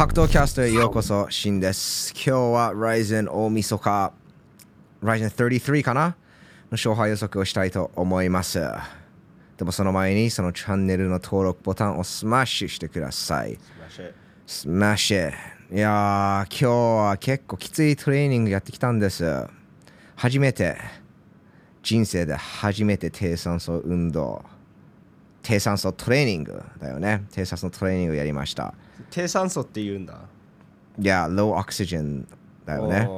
格闘キャストへようこそ、シンです。今日は RIZIN 大晦日、Ryzen 33かなの勝敗予測をしたいと思います。でもその前にそのチャンネルの登録ボタンをスマッシュしてください。スマッシュ。いやー、今日は結構きついトレーニングやってきたんです。初めて、人生で初めて低酸素運動、低酸素トレーニングだよね。低酸素トレーニングをやりました。低酸素って言うんだ。いや、low oxygen だよね。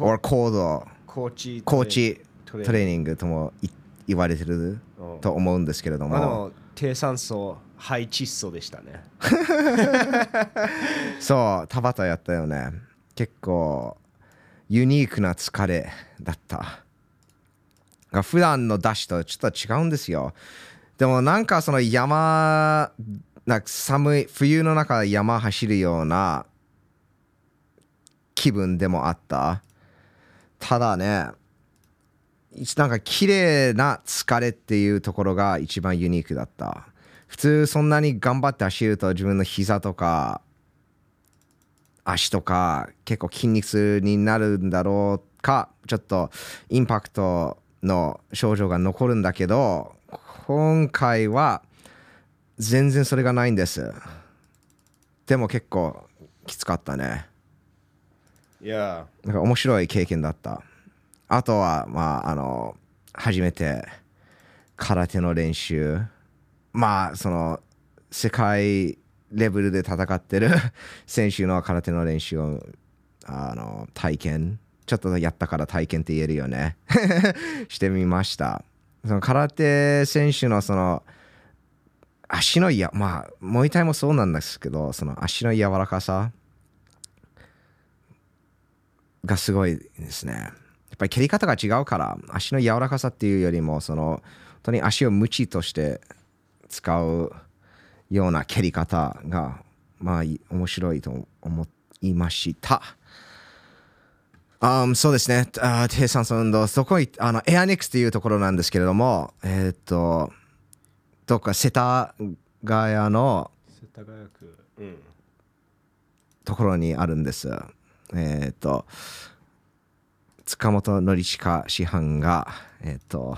or 高度、高知高地トレトレーニングともい言われてるおと思うんですけれども、低酸素肺窒素でしたね。そう、田畑やったよね。結構、ユニークな疲れだった。が普段のダッシュとちょっと違うんですよ。でもなんかその山、なんか寒い、冬の中山走るような気分でもあった？ただね、なんか綺麗な疲れっていうところが一番ユニークだった。普通そんなに頑張って走ると自分の膝とか足とか結構筋肉痛になるんだろうかちょっとインパクトの症状が残るんだけど今回は全然それがないんです。でも結構きつかったね。いや、なんか面白い経験だった。あとはまああの初めて空手の練習。まあその世界レベルで戦ってる 選手の空手の練習をあの体験。ちょっとやったから体験って言えるよね。してみました。その空手選手のその足のやまあモイタイもそうなんですけどその足の柔らかさがすごいですね。やっぱり蹴り方が違うから足の柔らかさっていうよりもその本当に足をムチとして使うような蹴り方がまあ面白いと思いました。Um, そうですね、低酸素運動、そこいあのエアニックスっていうところなんですけれども、えーっと、どっか世田谷の世田谷区。うん。ところにあるんです。えっ、と、塚本典親師範が、えっ、と、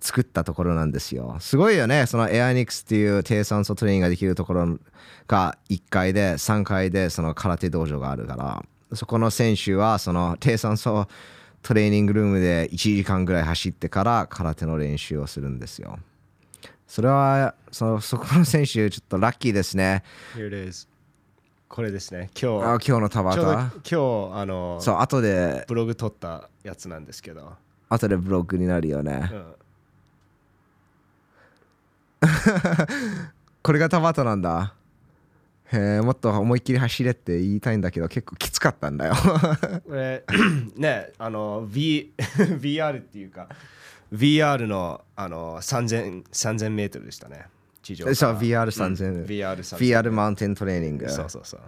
作ったところなんですよ。すごいよね。そのエアニックスっていう低酸素トレーニングができるところが1階で3階でその空手道場があるから、そこの選手はその低酸素トレーニングルームで1時間ぐらい走ってから空手の練習をするんですよ。それはそのそこの選手ちょっとラッキーですね。これですね。今あ日、今日の田ちょうど畑。今日、あの、そう、後で、ブログ撮ったやつなんですけど。後でブログになるよねう。ん。これが田畑なんだ。へえ、もっと思いっきり走れって言いたいんだけど、結構きつかったんだよ。これ、ね、あの、V、VR っていうか、VR のあの3000 3000メートルでしたね。地上。そう、VR うん3000、VR 3000 VR マウンテントレーニング。そうそうそう。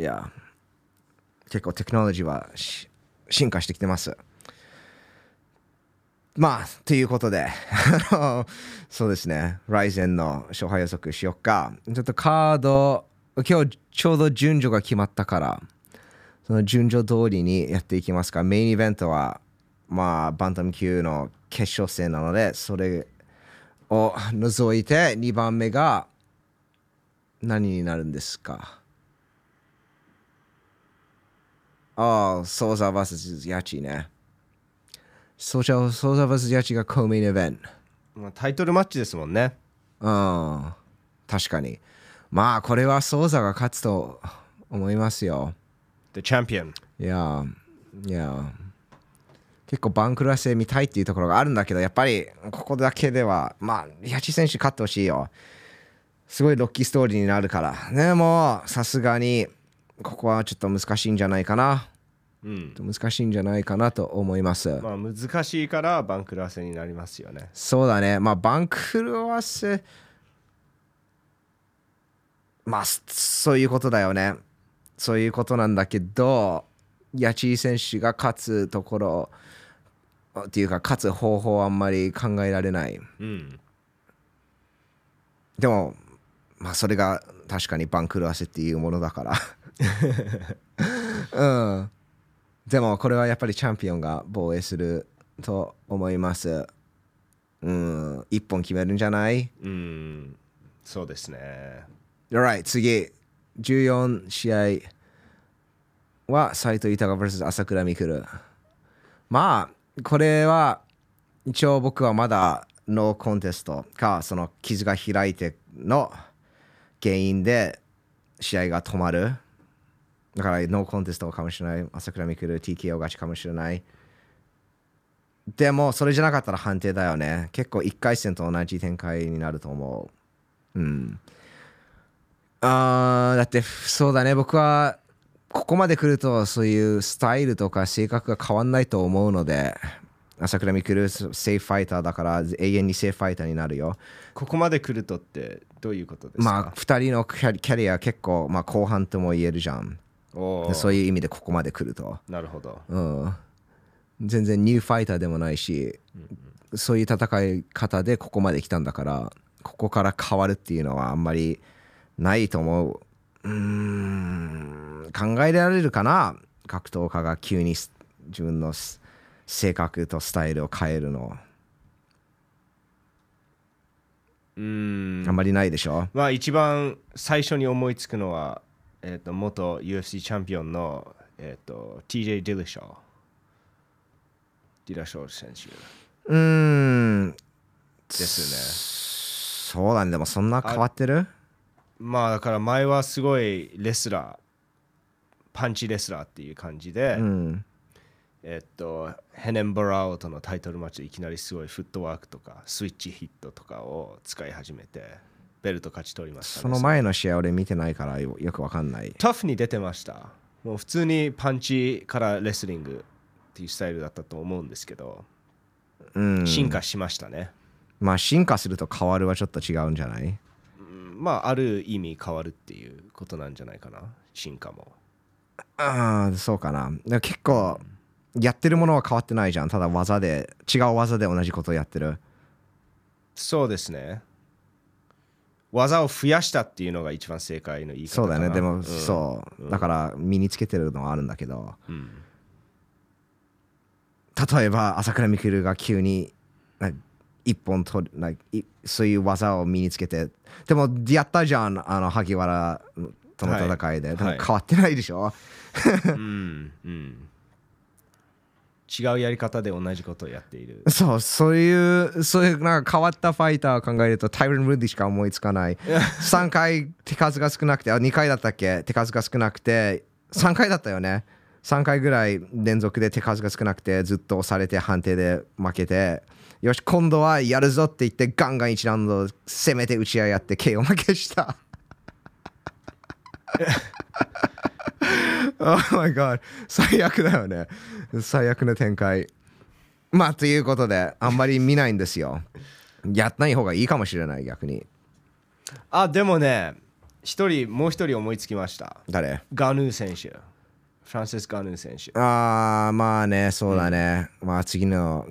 いや、結構テクノロジーはし進化してきてます。まあ、ということで、そうですね、Ryzen の勝敗予測しよっか。ちょっとカード、今日ちょうど順序が決まったから、その順序通りにやっていきますか。メインイベントは、まあ、バンタム級の決勝戦なので、それを除いて、2番目が何になるんですか？ああ、ソーザ vs ヤチね。ソーザソーザ vs ヤチがコメインイベント。まあタイトルマッチですもんね。うん、確かに。まあ、これはソーザが勝つと思いますよ。The Champion。いや、いや。結構バンクラス見たいっていうところがあるんだけど、やっぱりここだけでは、まあ、ヤチ選手勝ってほしいよ。すごいロッキーストーリーになるから。でも、さすがに、ここはちょっと難しいんじゃないかな。うん。難しいんじゃないかなと思います。まあ難しいからバンクラスになりますよね。そうだね。まあ、バンクルワス、まあ、そそういうことだよね。そういうことなんだけど、ヤチー選手が勝つところ、っていうか、勝つ方法はあんまり考えられない。うん。でも、まあそれが確かに番狂わせっていうものだから。うん。でもこれはやっぱりチャンピオンが防衛すると思います。うん。一本決めるんじゃない？うん。そうですね。Alright 次。14試合は斎藤豊 vs 朝倉未来。まあこれは一応僕はまだノーコンテスト。かその傷が開いての原因で試合が止まる。だからノーコンテストかもしれない。朝倉未来 TKO 勝ちかもしれない。でもそれじゃなかったら判定だよね。結構1回戦と同じ展開になると思う。うん。あーだってそうだね。僕はここまで来るとそういうスタイルとか性格が変わんないと思うので朝倉未来セーフファイターだから永遠にセーフファイターになるよ。ここまで来るとってどういうことですか？まあ2人のキャリア結構、まあ、後半とも言えるじゃん。そういう意味でここまで来ると。なるほど。うん。全然ニューファイターでもないし、そういう戦い方でここまで来たんだからここから変わるっていうのはあんまりないと思う。うーん考えられるかな？格闘家が急にす自分のす性格とスタイルを変えるの。うん。あんまりないでしょ？まあ一番最初に思いつくのは、えー、と元 UFC チャンピオンの、えー、と TJ ディラショーディラショー選手。うーん。ですそうだ。ねでもそんな変わってる？ねまあだから前はすごいレスラーパンチレスラーっていう感じで、うん。えっと、ヘネン・バラオとのタイトルマッチでいきなりすごいフットワークとかスイッチヒットとかを使い始めてベルト勝ち取りました、ね、その前の試合俺見てないからよよくわかんない。タフに出てました。もう普通にパンチからレスリングっていうスタイルだったと思うんですけど、うん。進化しましたね、まあ進化すると変わるはちょっと違うんじゃない？うんまあある意味変わるっていうことなんじゃないかな。進化もああそうかな。でも結構やってるものは変わってないじゃん。ただ技で違う技で同じことをやってる。そうですね。技を増やしたっていうのが一番正解の言い方そうだよね。でも、ん。そう。だから身につけてるのはあるんだけど。うん例えば朝倉未来が急に一本取るそういう技を身につけて。でもやったじゃんあの萩原との戦いで、でもはい変わってないでしょ、うんうん。違うやり方で同じことをやっている。そうそういうそういうなんか変わったファイターを考えるとタイロン・ルディしか思いつかない。3回手数が少なくてあ2回だったっけ？手数が少なくて3回だったよね。3回ぐらい連続で手数が少なくてずっと押されて判定で負けて。よし今度はやるぞって言ってガンガン1ラウンド攻めて打ち合いやって KO 負けした Oh my god. 最悪だよね。最悪な展開。まあということであんまり見ないんですよ。やったない方がいいかもしれない逆に。あでもね一人もう一人思いつきました。誰？ガヌー選手。フランシス・ガヌー選手。ああまあねそうだね、まあ次の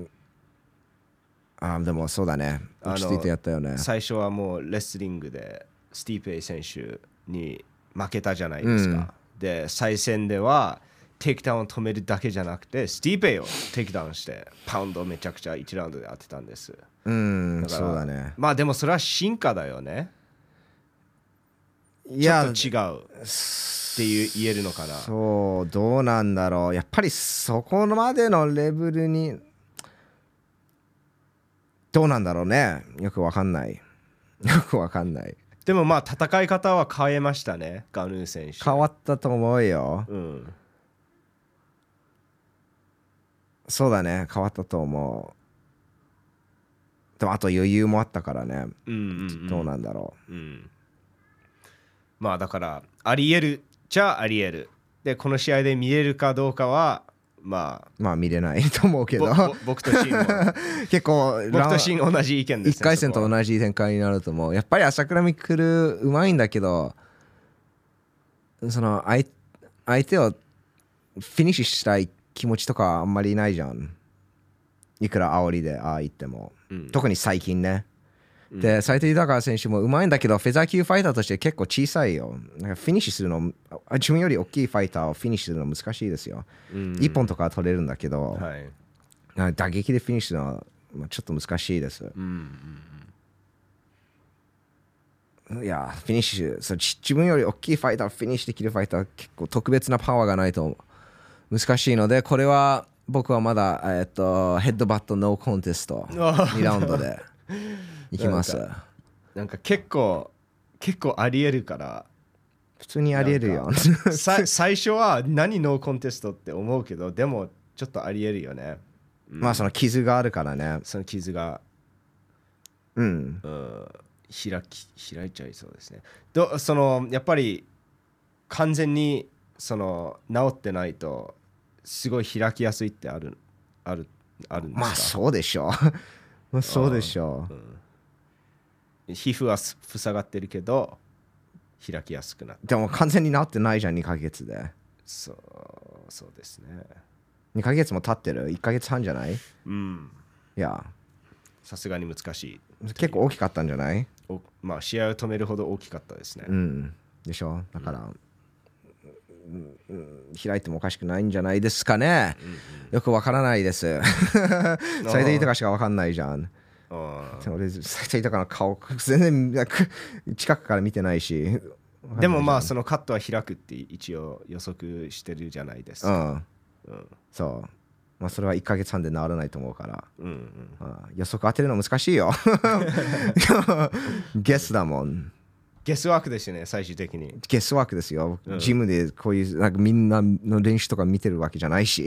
あーでもそうだね。落ち着いてやったよね。最初はもうレスリングでスティーペイ選手に負けたじゃないですか、で再戦ではテイクダウンを止めるだけじゃなくてスティーペイをテイクダウンしてパウンドをめちゃくちゃ1ラウンドで当てたんです。うんそうだね。まあでもそれは進化だよね。いや違う。っていう言えるのかな。そうどうなんだろう。やっぱりそこまでのレベルにどうなんだろうね。よくわかんない。よくわかんないでもまあ戦い方は変えましたねガヌー選手。変わったと思うよ。うん。そうだね変わったと思う。でもあと余裕もあったからねうんうん、うん、どうなんだろう。ん、まあだからありえるじゃありえる。でこの試合で見れるかどうかはまうまあ見れないと思うけど。僕とシンも 結構僕とシン同じ意見です、1回戦とじ同じ展開になると思う。やっぱり朝倉未来うまいんだけどその相相手をフィニッシュしたい気持ちとかあんまりないじゃん。いくら煽りでああ言っても、うん。特に最近ねで、斎藤裕選手もうまいんだけど、フェザー級ファイターとして結構小さいよ。なんかフィニッシュするの、あ自分より大きいファイターをフィニッシュするの難しいですよ。一本とかは取れるんだけど、はい。打撃でフィニッシュするのはまあちょっと難しいです。いや、フィニッシュそ自分より大きいファイターをフィニッシュできるファイターは結構特別なパワーがないと難しいので、これは僕はまだ、えっと、ヘッドバットノーコンテスト 2ラウンドでいきます。なんか結構、結構ありえるから、普通にありえるよ。さ最初は何ノーコンテストって思うけど、でもちょっとありえるよね。まあその傷があるからね。その傷が、うん。うん、開き開いちゃいそうですね。どそのやっぱり完全にその治ってないとすごい開きやすいってあるあるあるんですか？まあそうでしょう。まあそうでしょう。皮膚はす塞がってるけど開きやすくなってでも完全に治ってないじゃん、2ヶ月で。そうそうですね。2ヶ月も経ってる ?1 ヶ月半じゃない？いうん。や、さすがに難しい。結構大きかったんじゃない？おまあ試合を止めるほど大きかったですね。うん。でしょ？だから、うんうん開いてもおかしくないんじゃないですかね。よくわからないです。斉藤豊しかわかんないじゃん。あ俺、斉藤豊の顔、全然近くから見てないし。ーでもまあそのカットは開くって一応予測してるじゃないですうか。ん。うんそう。まあそれは1ヶ月半で治らないと思うから。うんうんああ予測当てるの難しいよ。ゲスだもん。ゲスワークですよね、最終的に。ゲスワークですよ。ジムでこういうなんかみんなの練習とか見てるわけじゃないし。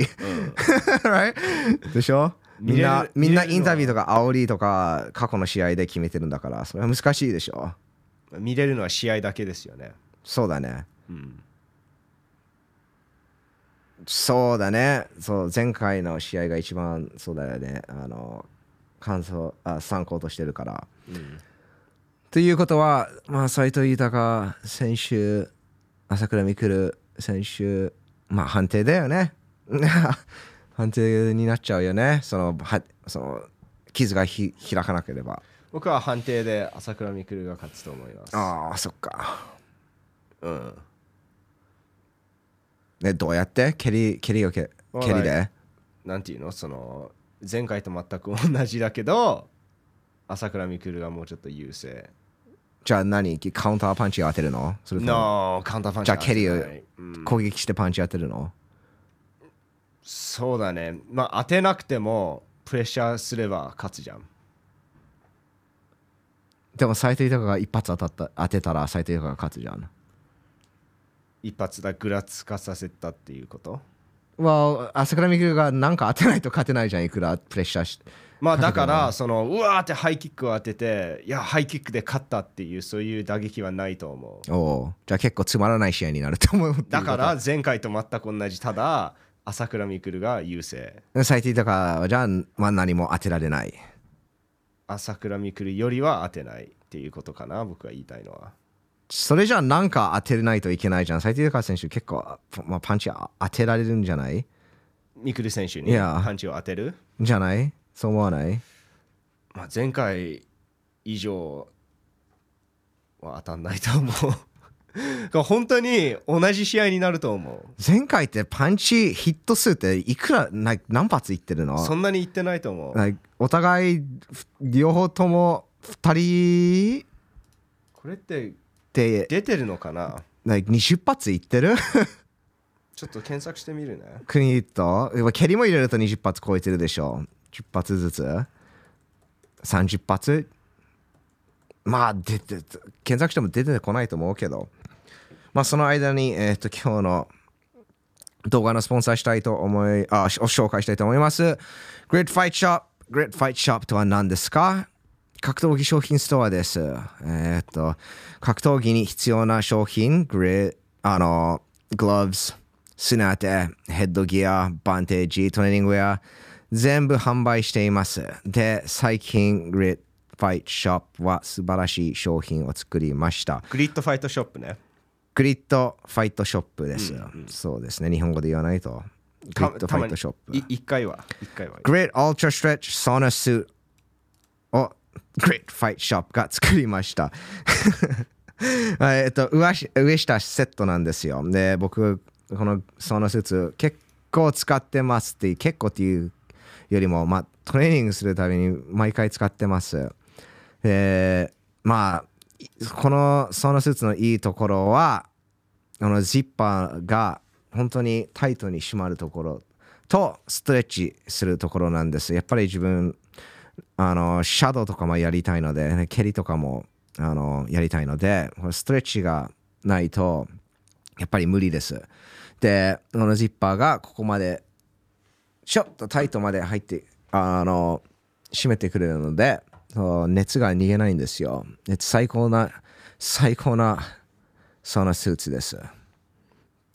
right? でしょ？みんなみんなインタビューとか煽りとか過去の試合で決めてるんだからそれは難しいでしょ。見れるのは試合だけですよね。そうだね。うんそうだね。そう前回の試合が一番そうだよね。あの感想あ参考としてるから。うんということは、まあ、斉藤豊選手、朝倉未来選手、まあ、判定だよね。判定になっちゃうよね。その、はその傷がひ開かなければ。僕は判定で朝倉未来が勝つと思います。ああ、そっか。うん、ね、どうやって？蹴り、蹴りをけ蹴りで？なんていうの？その前回と全く同じだけど朝倉未来がもうちょっと優勢。じゃあ何？カウンターパンチを当てるの？それとも？No カウンターパンチじゃあ蹴りを攻撃してパンチ当てるの？そうだね。まあ当てなくてもプレッシャーすれば勝つじゃん。でも斉藤豊が一発当たった当てたら斉藤豊が勝つじゃん。一発だぐらつかさせたっていうこと？わ朝倉未来がなんか当てないと勝てないじゃんいくらプレッシャーしまあだからそのうわーってハイキックを当てていやハイキックで勝ったっていうそういう打撃はないと思う。おうじゃあ結構つまらない試合になると思うだから前回と全く同じただ朝倉未来が優勢。斉藤豊はじゃあ、まあ、何も当てられない。朝倉未来よりは当てないっていうことかな僕が言いたいのは。それじゃあなんか当てないといけないじゃん斉藤豊選手。結構、まあ、パンチ当てられるんじゃない？未来選手にいや。パンチを当てる、じゃない？そう思わない？まあ、前回以上は当たんないと思う本当に同じ試合になると思前回ってパンチヒット数っていくらな何発いってるの？うそんなに言ってないと思う。お互い両方とも2人。これってで出てるのかな？like 20発いってる？ちょっと検索してみるね。国と蹴りも入れると20発超えてるでしょ。10発ずつ。30発？まあ出て検索しても出てこないと思うけどまあその間に、えー、と今日の動画のスポンサーしたいと思いあし紹介したいと思います Great Fight Shop Great Fight Shop とは何ですか？格闘技商品ストアです。えーと、格闘技に必要な商品、グレあの、グローブス、スナテ、ヘッドギア、バンテージ、トレーニングウェア、全部販売しています。で、最近、グレートファイトショップは素晴らしい商品を作りました。グリッドファイトショップねグリッドファイトショップです。そうですね、日本語で言わないと。グリッドファイトショップ。い一回は一回は Great Ultra Stretch Sauna Suit を Great Fight Shop が作りました。はいえっと、上し上下セットなんですよ。で、僕、このそのスーツ結構使ってますって、結構っていうよりも、まあ、トレーニングするたびに毎回使ってます。で、まあ、このそのスーツのいいところは、あのジッパーが本当にタイトに締まるところとストレッチするところなんです。やっぱり自分、あのシャドウとかもやりたいので、蹴りとかもあのやりたいので、これストレッチがないとやっぱり無理です。で、このジッパーがここまでちょっとタイトまで入って、あの、締めてくれるので、熱が逃げないんですよ。最高な、最高な、そのスーツです。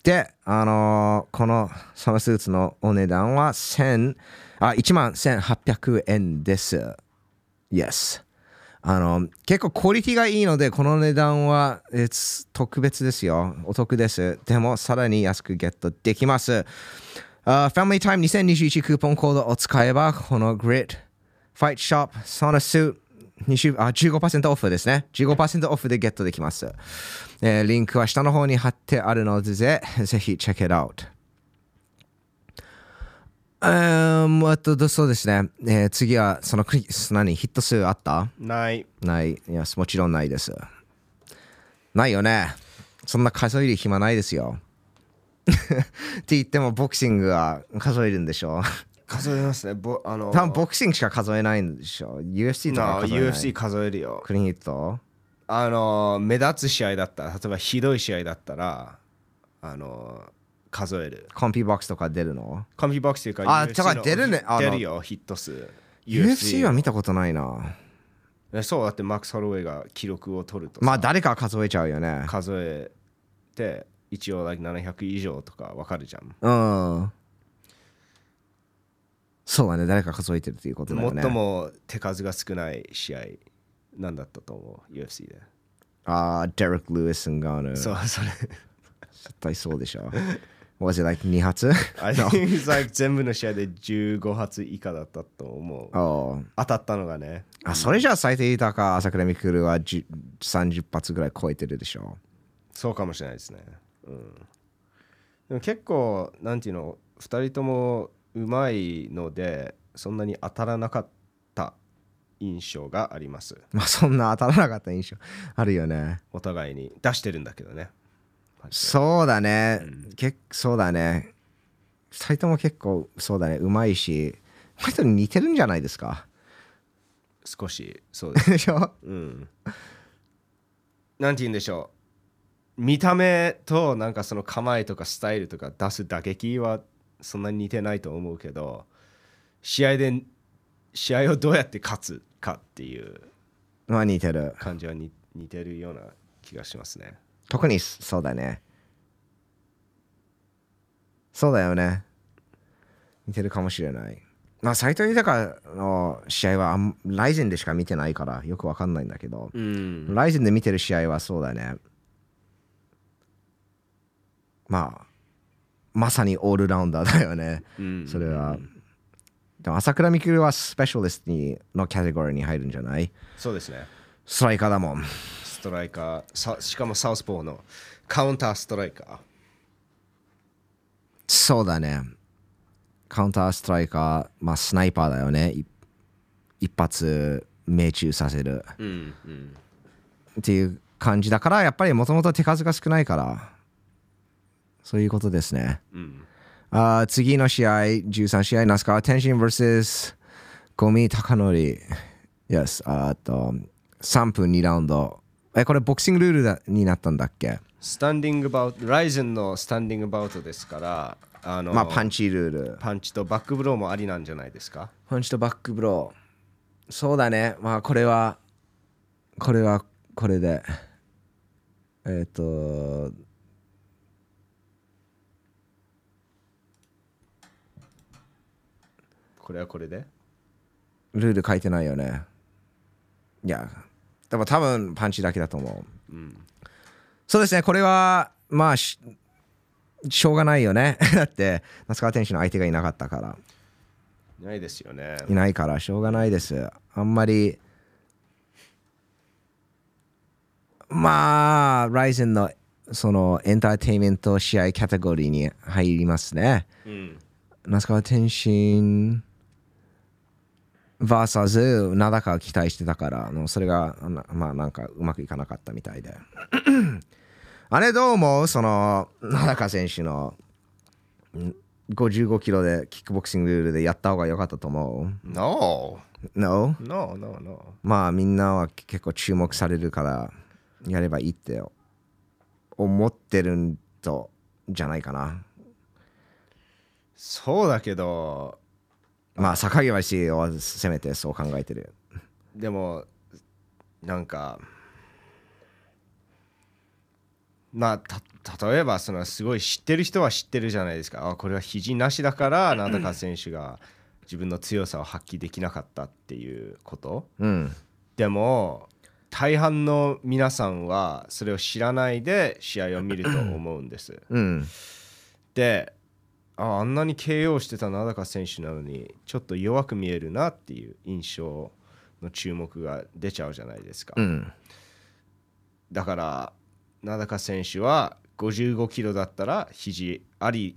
で、あのこの、そのスーツのお値段は1、あ、1万1800円です。Yes。あの、結構クオリティがいいので、この値段は特別ですよ。お得です。でも、さらに安くゲットできます。Uh, Family Time 2021クーポンコードを使えば、この Grit Fight Shop そのスーツ20あ15%オフですね。15%オフでゲットできます。えーリンクは下の方に貼ってあるので、ぜぜひチェック it out。um, あとどそうですね、えー次はそのクリ何ヒット数あった？ない。ない。いや、もちろんないです。ないよね。そんな数える暇ないですよ。って言ってもボクシングは数えるんでしょ数えますね。ぼあの多分ボクシングしか数えないんでしょ ?UFC とかな数えない。UFC 数えるよ。クリーンヒット？あの目立つ試合だったら、例えばひどい試合だったら、あの数える。コンピボックスとか出るの？コンビボックスというか、あだからの出るね出るよ、ヒット数。?UFC は見たことないな。えそうだってマックス・ホロウェイが記録を取るとさまあ誰か数えちゃうよね。数えて一応 like 700以上とかわかるじゃん。うん。そうだね。誰か数えてるっていうことだよね。最も手数が少ない試合なんだったと思う UFC で。ああ、デレック・ルイス・ンガーヌ。そうそれ。絶対そうでしょ。Was it like 2発？I think it's like 全部の試合で15発以下だったと思う。お当たったのがね。あそれじゃあ最低高か朝倉未来は10 30発ぐらい超えてるでしょ。そうかもしれないですね。うん、でも結構なんていうの2人ともうまいのでそんなに当たらなかった印象があります。まあそんな当たらなかった印象あるよね。お互いに出してるんだけどね。そうだね。結そうだね。2人とも結構そうだね。うまいし、この人に似てるんじゃないですか。少しそうです。でしょ？うん。なんて言うんでしょう。見た目となんかその構えとかスタイルとか出す打撃はそんなに似てないと思うけど試合で試合をどうやって勝つかっていうまあ似てる。感じはに似てるような気がしますね。特にそうだね。そうだよね。似てるかもしれない。まあ、斎藤豊の試合はライゼンでしか見てないからよくわかんないんだけど、うん。ライゼンで見てる試合はそうだね。まあ、まさにオールラウンダーだよね。うんそれは。でも朝倉未来はスペシャリストにのキャテゴリーに入るんじゃない？そうですね。ストライカーだもん。ストライカーさ、しかもサウスポーのカウンターストライカー。そうだね。カウンターストライカー、まあスナイパーだよね。い一発命中させるうんうん。っていう感じだから、やっぱりもともと手数が少ないから、そういうことですね。うん。あー次の試合、13試合、那須川天心 vs ゴミ高則。Yes、あと、3分2ラウンド。え、これボクシングルールだになったんだっけ？スタンディングバウト、ライゼンのスタンディングバウトですから、あのまあパンチルール。パンチとバックブローもありなんじゃないですか？パンチとバックブロー。そうだね。まあこれは、これはこれで。えっ、と、これはこれで？ルール書いてないよね。いや、でも多分パンチだけだと思う。そうですね、これは、まあし、しょうがないよね。だって、那須川天心の相手がいなかったから。ないですよね。いないからしょうがないです。あんまりまあ、ライゼンのそのエンターテインメント試合カテゴリーに入りますね。うん那須川天心 VS 名高を期待してたから、あのそれがなまあなんかうまくいかなかったみたいで。あれどう思う？その名高選手のん55キロでキックボクシングルールでやった方が良かったと思 No う ?No? No no no まあみんなは結構注目されるからやればいいって思ってるんとじゃないかな。そうだけどまあ坂際氏をせめてそう考えてる。でもなんかまあた例えばそのすごい知ってる人は知ってるじゃないですかあこれは肘なしだから 名高選手が自分の強さを発揮できなかったっていうことうん。でも大半の皆さんはそれを知らないで試合を見ると思うんです。うん。でああんなに KO してた名高選手なのにちょっと弱く見えるなっていう印象の注目が出ちゃうじゃないですか。うん。だから名高選手は55キロだったら肘あり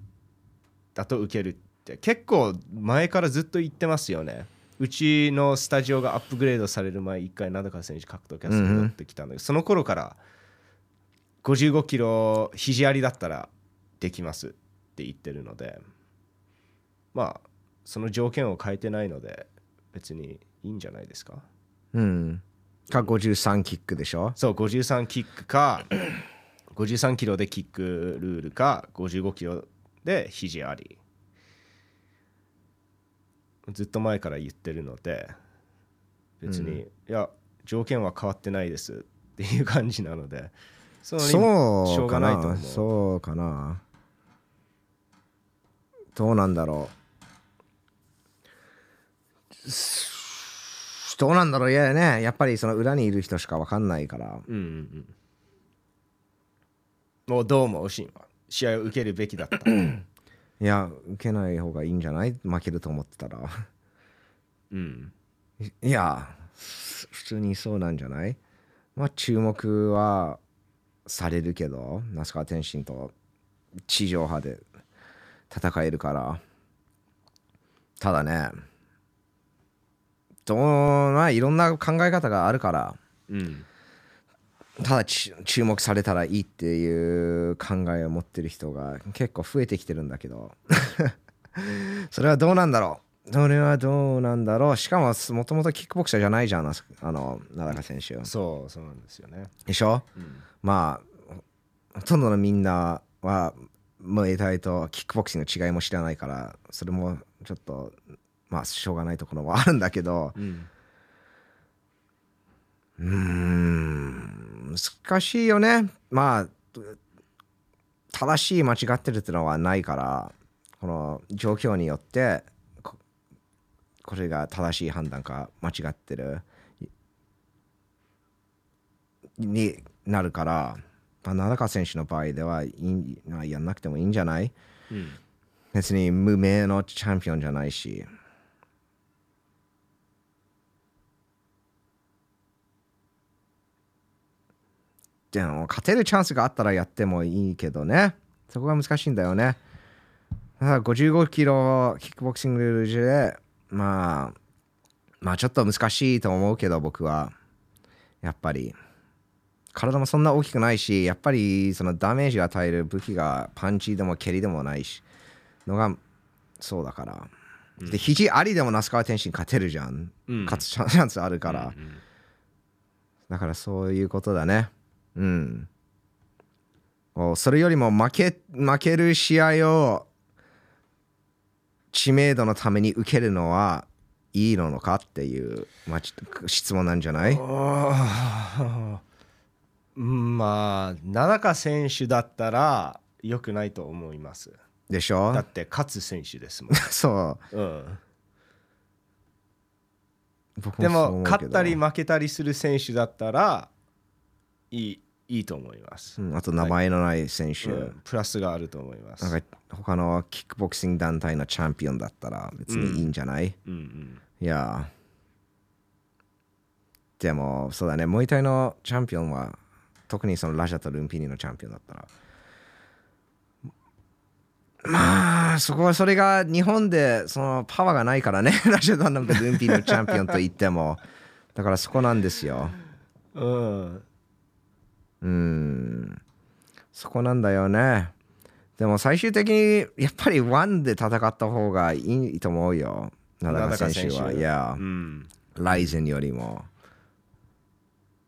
だと受けるって結構前からずっと言ってますよね。うちのスタジオがアップグレードされる前一回名高選手格闘キャストに乗ってきたんだけど、その頃から55キロ肘ありだったらできますって言ってるのでまあその条件を変えてないので別にいいんじゃないですかうん。か53キックでしょ？そう53キックか 53キロでキックルールか55キロで肘ありずっと前から言ってるので別に、いや条件は変わってないですっていう感じなのでそのしそょうかないと思うな。そうかな。どうなんだろう。すどうなんだろう。いやね。やっぱりその裏にいる人しか分かんないから。うんうんうん。もうどうもは。試合を受けるべきだった。いや、受けない方がいいんじゃない？負けると思ってたら。うん。いや、す普通にそうなんじゃない？まあ注目はされるけど、那須川天心と地上波で戦えるから。ただね、どうまあいろんな考え方があるから、うん。ただち注目されたらいいっていう考えを持ってる人が結構増えてきてるんだけど。それはどうなんだろう。それはどうなんだろう。しかももともとキックボクサーじゃないじゃんああの名高選手。そうそうなんですよね。でしょ、ん。まあほとんどのみんなはムエタイとキックボクシングの違いも知らないからそれもちょっとまあしょうがないところもあるんだけどうん難しいよね。まあ正しい間違ってるってのはないからこの状況によってこれが正しい判断か間違ってるになるから、まあ、選手の場合ではいいまあやんなくてもいいんじゃない？うん。別に無名のチャンピオンじゃないし。でも勝てるチャンスがあったらやってもいいけどね。そこが難しいんだよね。だから55キロキックボクシングルールでまあまあちょっと難しいと思うけど僕は。やっぱり体もそんな大きくないしやっぱりそのダメージを与える武器がパンチでも蹴りでもないしのがそうだから、で肘ありでも那須川天心勝てるじゃん、うん。勝つチャンスあるから、うんだからそういうことだね。うん。おそれよりも負け負ける試合を知名度のために受けるのはいいのかっていう、まあ、ち質問なんじゃない？まあ名高選手だったら良くないと思います。でしょ？だって勝つ選手ですもん、そう。うん、僕でも勝ったり負けたりする選手だったらいいいいと思います、うんあと名前のない選手、うんプラスがあると思います。なんか他のキックボクシング団体のチャンピオンだったら別にいいんじゃない、うん。うんいやでもそうだね。ムエタイのチャンピオンは特にそのラジャとルンピニのチャンピオンだったら。まあそこはそれが日本でそのパワーがないからね。ラジャとルンピニのチャンピオンと言っても。だからそこなんですよ。うん。うんそこなんだよね。でも最終的にやっぱりワンで戦った方がいいと思うよ。名高選手は。いや。う、ん。ライゼンよりも。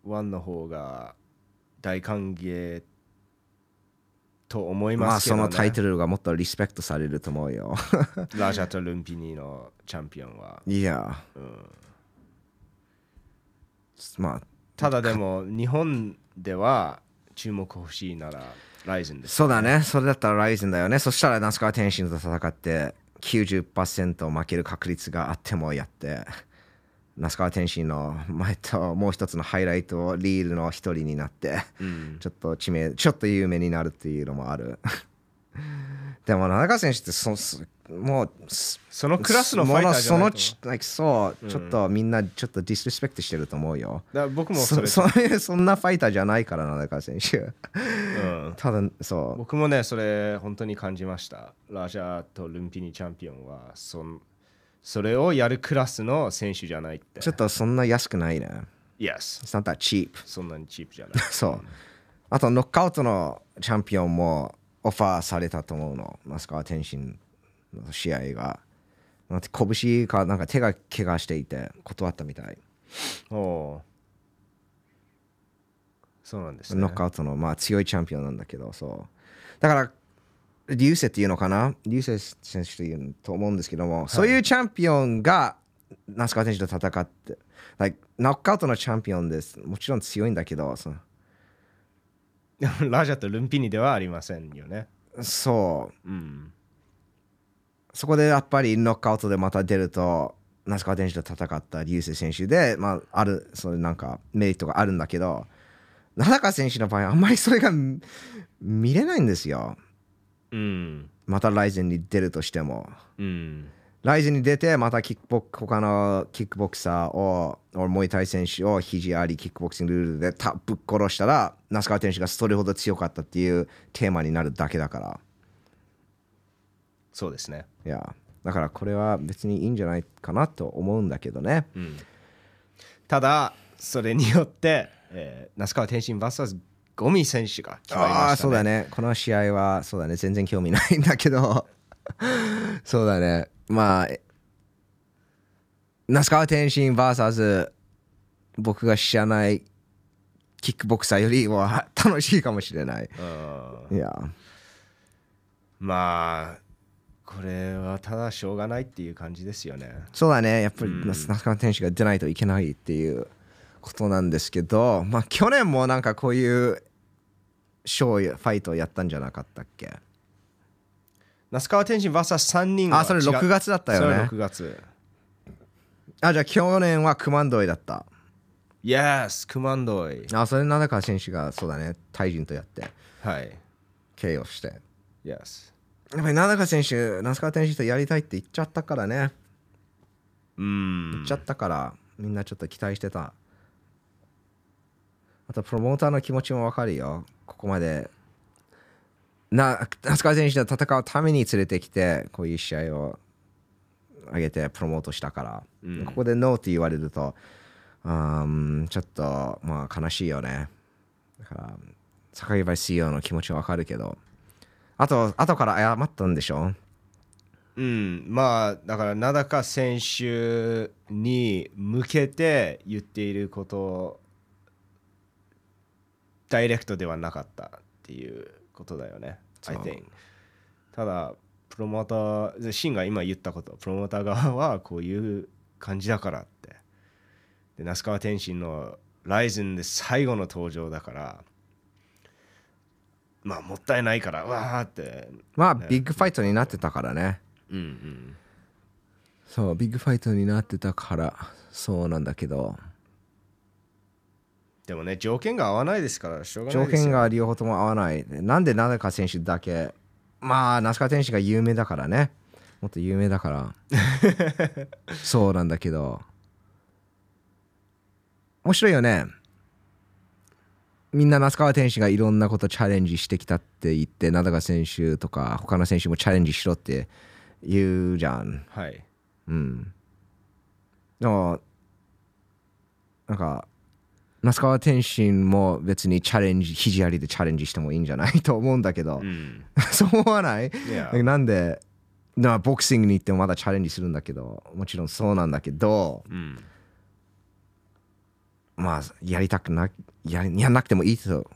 ワンの方が大歓迎と思いままあすけど、ねそのタイトルがもっとリスペクトされると思うよ。ラジャとルンピニのチャンピオンは、いや、うんまあただでも日本では注目欲しいならライゼンですそうだね。それだったらライゼンだよね。そしたら那須川天心と戦って90%負ける確率があってもやって、那須川天心の前ともう一つのハイライトリールの一人になって、うんちょっと知名、ちょっと有名になるっていうのもある。でも、名高選手ってそそもう、そのクラスのファイターそのち like そう、ちょっとみんなちょっとディスリスペクトしてると思うよ。だ僕もそれそ そんなファイターじゃないからな、名高選手。うんただ、そう。僕もねそれ本当に感じましたラジャーとルンピニチャンピオンはそんそれをやるクラスの選手じゃないってちょっとそんな安くないね。Yes It's not that cheap. そんなにチープじゃない そう。あと、ノックアウトのチャンピオンもオファーされたと思うの。那須川天心の試合が。なんて拳かなんか手が怪我していて断ったみたい。おおそうなんですねノックアウトの、まあ、強いチャンピオンなんだけど、そう。だから、流星っていうのかな？流星選手というと思うんですけども、そういうチャンピオンが那須川天心と戦って、like ノックアウトのチャンピオンです。もちろん強いんだけど、そ ラジャーとルンピニではありませんよねそう。うんそこでやっぱりノックアウトでまた出ると、那須川天心と戦った流星選手で、まあ、ある、そういうなんかメリットがあるんだけど、名高選手の場合、あんまりそれが見見れないんですよ。うんまたライゼンに出るとしても。うんライゼンに出て、またキックボク他のキックボクサーを、モイタイ選手を肘ありキックボクシングルールでたぶっ殺したら、那須川天心がそれほど強かったっていうテーマになるだけだから。そうですねいや、だからこれは別にいいんじゃないかなと思うんだけどね。ただそれによって、えー、那須川天心 VS ゴミ選手が決まりました、ね、ああー、そうだね。この試合は、そうだね。全然興味ないんだけど、そうだね。まあ、え那須川天心 VS 僕が知らないキックボクサーよりは楽しいかもしれない。うんいや、まあこれはただしょうがないっていう感じですよねそうだね。やっぱり那須川天心が出ないといけないっていうことなんですけど、まあ去年もなんかこういうショーやファイトをやったんじゃなかったっけ？那須川天心 VS3 人はあ、それ違う6月だったよね。6月あ、じゃあ去年はクマンドイだった。Yes クマンドイあ、それ名高選手がそうだね、タイ人とやって、はい KO して。Yes やっぱり名高選手、那須川天心とやりたいって言っちゃったからね。うん言っちゃったから、みんなちょっと期待してた。あと、プロモーターの気持ちもわかるよ。ここまで。な、那須川選手と戦うために連れてきて、こういう試合を上げてプロモートしたから、うんここでノーって言われると、うーんちょっと、まあ悲しいよね。だから、坂井 CEO の気持ちはわかるけど、あと、後から謝ったんでしょ？うん、まあだから名高選手に向けて言っていることダイレクトではなかったっていうことだよね。I think ただプロモーターシンが今言ったこと。プロモーター側はこういう感じだからって。で那須川天心のライズンで最後の登場だから。まあもったいないからわーって。まあ、ビッグファイトになってたからね。うんうん。そう、ビッグファイトになってたから、そうなんだけど、でもね、条件が合わないですから、しょうがない条ですよ。件が両方とも合わない。なんで選手だけ、まあ、那須川天心が有名だからね。もっと有名だから。そうなんだけど、面白いよね。みんな那須川天心がいろんなことチャレンジしてきたって言って名高選手とか他の選手もチャレンジしろって言うじゃんはいうんでもなんか那須川天心も別にチャレンジ肘ありでチャレンジしてもいいんじゃないと思うんだけど、うん。そう思わない？いや。なんでなボクシングに行ってもまだチャレンジするんだけどもちろんそうなん。だけどうんまあやりたくなややんなくてもいいと。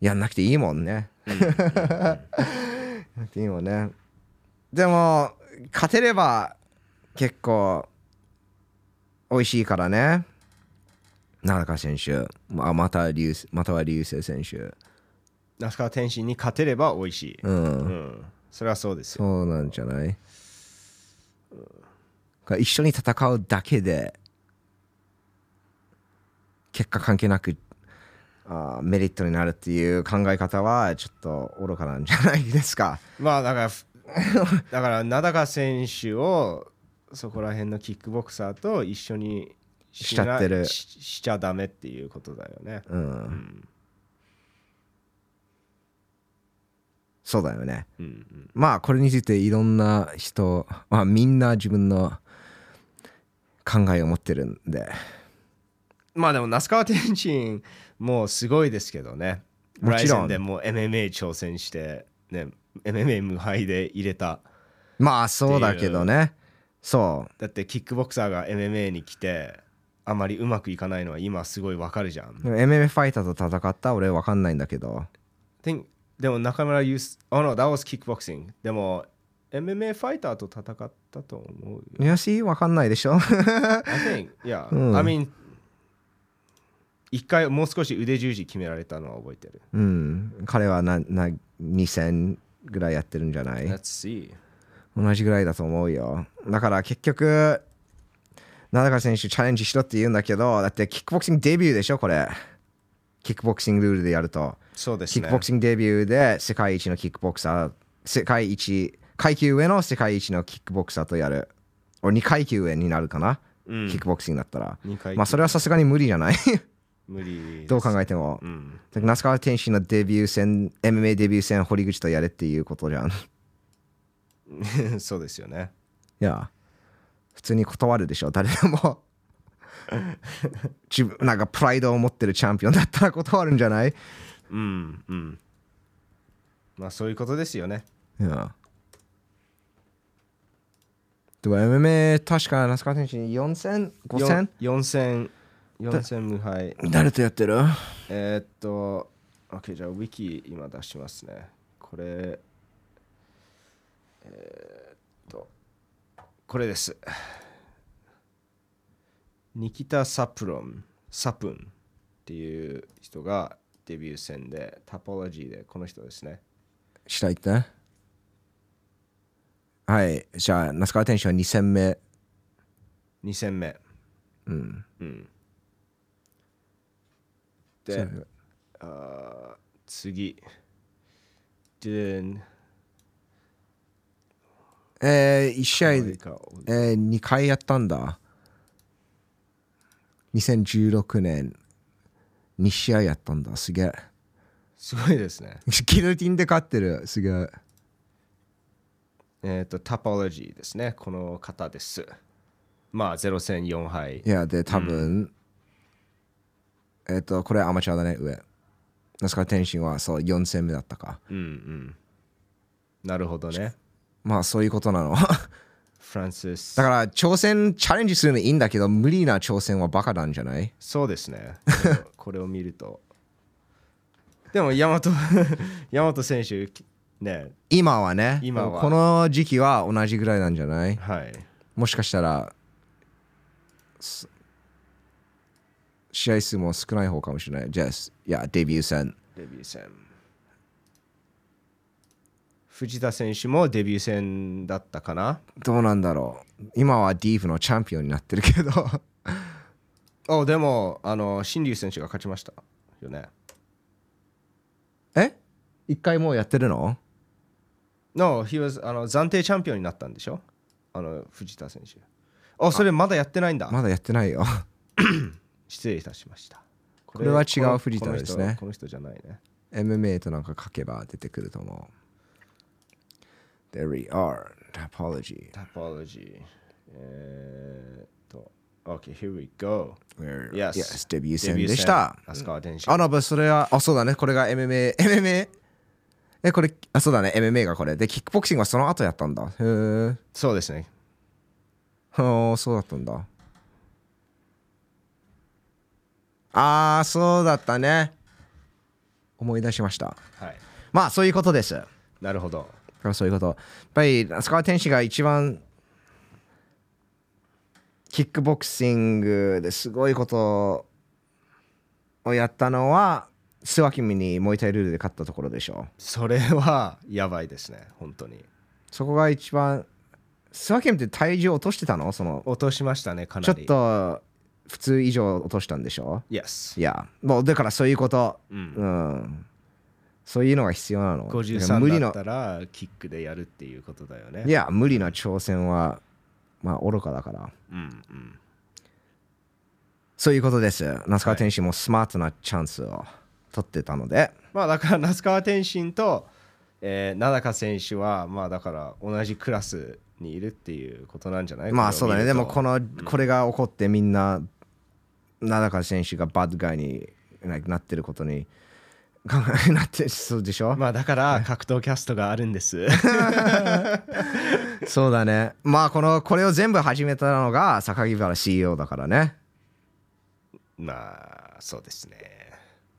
やんなくていいもんね。やんなくていいもんね。でも勝てれば結構美味しいからね奈良選手。まあまた流または流星選手。那須川天心に勝てれば美味しい、うん、うん、それはそうですよ。そうなんじゃない？一緒に戦うだけで結果関係なくあーメリットになるっていう考え方はちょっと愚かなんじゃないですか。まあだから だから名高選手をそこら辺のキックボクサーと一緒にしちゃってるししちゃダメっていうことだよね。うん、うんそうだよね。うんうんまあこれについていろんな人、まあ、みんな自分の考えを持ってるんでまあでも那須川天心もうすごいですけどね。もちろんでもう MMA 挑戦して、ね、MMA 無敗で入れた。まあそうだけどねそだってキックボクサーが MMA に来てあまりうまくいかないのは今すごいわかるじゃん。うでも MMA ファイターと戦った俺わかんないんだけど think でも中村ユース、oh no, that was kickboxing. でも MMA ファイターと戦ったと思うよ。いやしわかんないでしょ I think, yeah.、うん I mean, 一回もう少し腕十字決められたのは覚えてる。うん彼はなな2000ぐらいやってるんじゃない？Let's see. 同じぐらいだと思うよだから結局名高選手チャレンジしろって言うんだけどだってキックボクシングデビューでしょこれ。キックボクシングルールでやると。そうですね。キックボ。クシングデビューで世界一のキックボクサー世界一階級上の世界一のキックボクサーとやる。俺2階級上になるかな、うん。キックボクシングだったら。二階級。まあそれはさすがに無理じゃない？無理。どう考えても。うん。那須川天心のデビュー戦 MMA デビュー戦堀口とやれっていうことじゃん。い そうですよね。や普通に断るでしょ誰でも 自分なんかプライドを持ってるチャンピオンだったら断るんじゃない？うんうん。まあそういうことですよね。いやでも MMA 確か那須川天心4戦5戦4戦4戦無敗。誰とやってる？えーっと、OK、じゃあ、ウィキ今出しますね。これ、えーこれです。ニキタ・サプロン、サプンっていう人がデビュー戦で、タポロジーでこの人ですね。下行ってはいじゃあ那須川天心は2戦目2戦目。うんうん。であー次。で、えー、1試合えー、2回やったんだ。2016年、2試合やったんだ。すげえ。すごいですね。ギルティンで勝ってる。すげえ。えっ、と、タポロジーですね。この方です。まあ、0戦4敗い。や、で、多分、えっ、と、これアマチュアだね、上。那須川天心はそう4戦目だったか。うんうん。なるほどね。まあ、そういうことなの。だフランシス。から、挑戦、チャレンジするのいいんだけど、無理な挑戦はバカなんじゃない？そうですね。これを見ると。でも、ヤマト、ヤマト選手、ね、今はね、今はこの時期は同じぐらいなんじゃない？はい。もしかしたらす試合数も少ない方かもしれない。ジェス、いや、デビュー戦。デビュー戦。藤田選手もデビュー戦だったかなどうなんだろう。今はディーフのチャンピオンになってるけど。おでも、あの、新竜選手が勝ちましたよね。え？一回もうやってるの？No, he was あの暫定チャンピオンになったんでしょ？あの藤田選手。あ、それまだやってないんだ。まだやってないよ。失礼いたしました。ここれは違う藤田ですねこの人この人じゃないね MMA となんか書けば出てくると思う There we are. Topology. タポロジーえーっと OK here we go. Where- Yes. Yes デビュー戦でした那須川天心あらばそれはあそうだね。これが MMA MMA えこれあそうだね。MMA がこれ。でキックボクシングはその後やったんだ。へえそうですね。ああそうだったんだ。ああそうだったね。思い出しました。はい。まあそういうことです。なるほどそういうこと。やっぱり那須川天心が一番キックボクシングですごいことをやったのはスワキミにモイタイルールで勝ったところでしょう。それはやばいですね本当に。そこが一番スワキミって体重落としてたの？その落としましたねかちょっと普通以上落としたんでしょ Yes いやもうだからそういうこと、うん。うん、そういうのが必要なの。だから無53理のだったらキックでやるっていうことだよね。いや無理な挑戦はまあ愚かだから。うんうん。そういうことです。那須川天心もスマートなチャンスを取ってたので、まあだから那須川天心と、えー、名高選手はまあだから同じクラスにいるっていうことなんじゃないまあそうだね。でもこののこれが起こってみんな名高選手がバッドガイになってることになってそうでしょ、まあだから格闘キャストがあるんです。そうだね。まあこのこれを全部始めたのが榊原 CEO だからね。まあそうですね。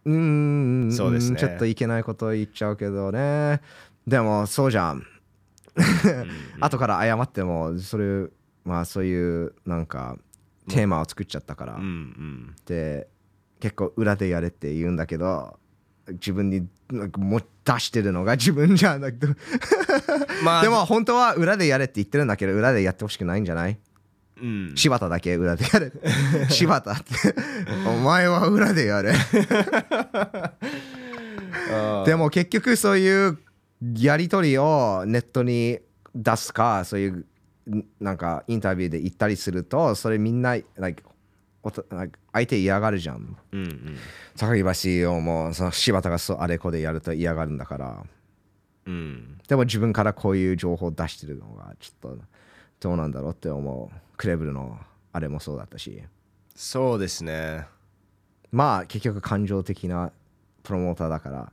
うーん。そうですね。ちょっといけないこと言っちゃうけどね。でもそうじゃん。後から謝ってもそれまあそういうなんかテーマを作っちゃったから、うんうん。で結構裏でやれって言うんだけど自分になんかもう出してるのが自分じゃなくて。まあ でも本当は裏でやれって言ってるんだけど裏でやってほしくないんじゃない？うん。柴田だけ裏でやれ。柴田って。お前は裏でやれ。あでも結局そういうやり取りをネットに出すかそういうんなんかインタビューで言ったりするとそれみんな like 相手嫌がるじゃん。うんうん。榊原 CEO もその柴田がそうあれこれやると嫌がるんだから。うん。でも自分からこういう情報を出してるのがちょっとどうなんだろうって思う。クレブルのあれもそうだったし。そうですね。まあ結局感情的なプロモーターだから。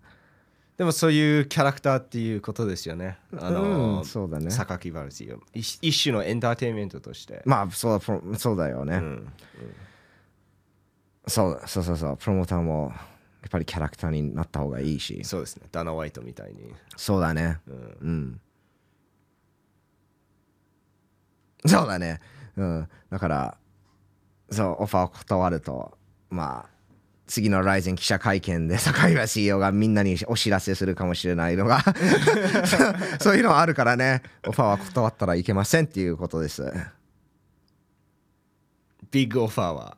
でもそういうキャラクターっていうことですよね。あの、うんそうだね。榊原一一種のエンターテインメントとして、まあそうプロそうだよね、うんそうそうそうそう。プロモーターもやっぱりキャラクターになった方がいいし。そうですね。ダナ・ホワイトみたいに、そうだね。うん。うん。そうだね。うん。だからそうオファーを断るとまあ次のライゼン記者会見で坂井 CEO がみんなにお知らせするかもしれないのが そうそういうのはあるからね。オファーは断ったらいけませんっていうことです。ビッグオファーは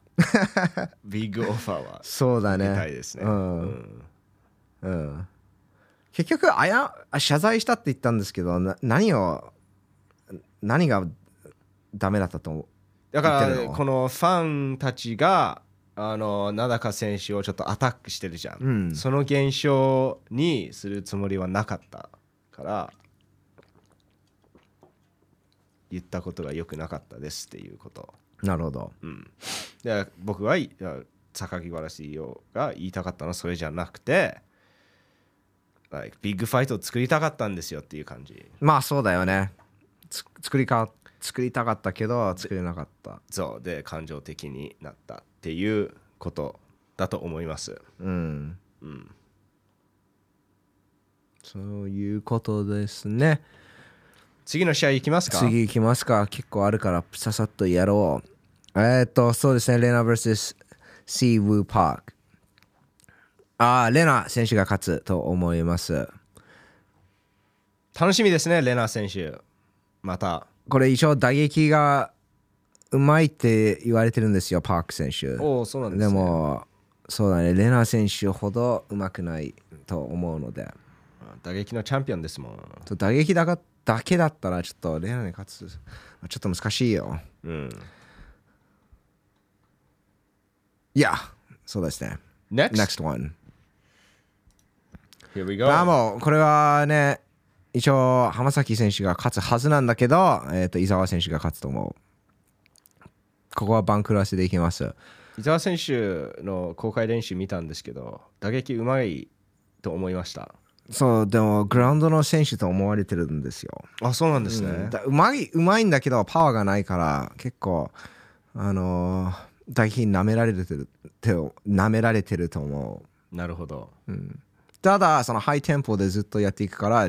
ビッグオファーはそうだね。出たいですね、うん。うん。うん、結局あや謝罪したって言ったんですけどな何を何がダメだったと思う？だからこのファンたちがあの名高選手をちょっとアタックしてるじゃん、うん。その現象にするつもりはなかったから言ったことが良くなかったですっていうこと、なるほど。うん、で僕は榊原 CEO が言いたかったのはそれじゃなくて like ビッグファイトを作りたかったんですよっていう感じ。まあそうだよね。つ作りか作りたかったけど作れなかった。そう。で感情的になったっていうことだと思います。うん。うん。そういうことですね。次の試合いきますか？次行きますか。結構あるからささっとやろうえー、っとそうですね。レナ vs シー・ウー・パークああレナ選手が勝つと思います。楽しみですねレナ選手。また。これ一応打撃がうまいって言われてるんですよパーク選手。おおそうなんでですね。もそうだね。レナ選手ほどうまくないと思うので。打撃のチャンピオンですもん。と打撃だがだけだったらちょっとレナに勝つ。ちょっと難しいよ。うんいやそうですね Next? next one Here we go. まあもうこれはね一応浜崎選手が勝つはずなんだけど、えー、と伊沢選手が勝つと思うここはバンクラスでいきます伊沢選手の公開練習見たんですけど、打撃うまいと思いました。そうでもグラウンドの選手と思われてるんですよあ、そうなんですね。うんだうまいうまいんだけどパワーがないから結構あのー、打撃舐められてるって舐められてると思う。なるほど。ただそのハイテンポでずっとやっていくから、